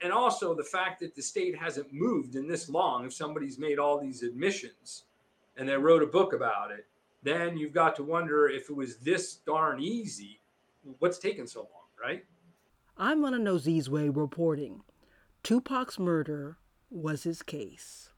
and also the fact that the state hasn't moved in this long. If somebody's made all these admissions and they wrote a book about it, then you've got to wonder if it was this darn easy, what's taken so long, right? I'm Lena Nozizwe reporting. Tupac's murder was his case.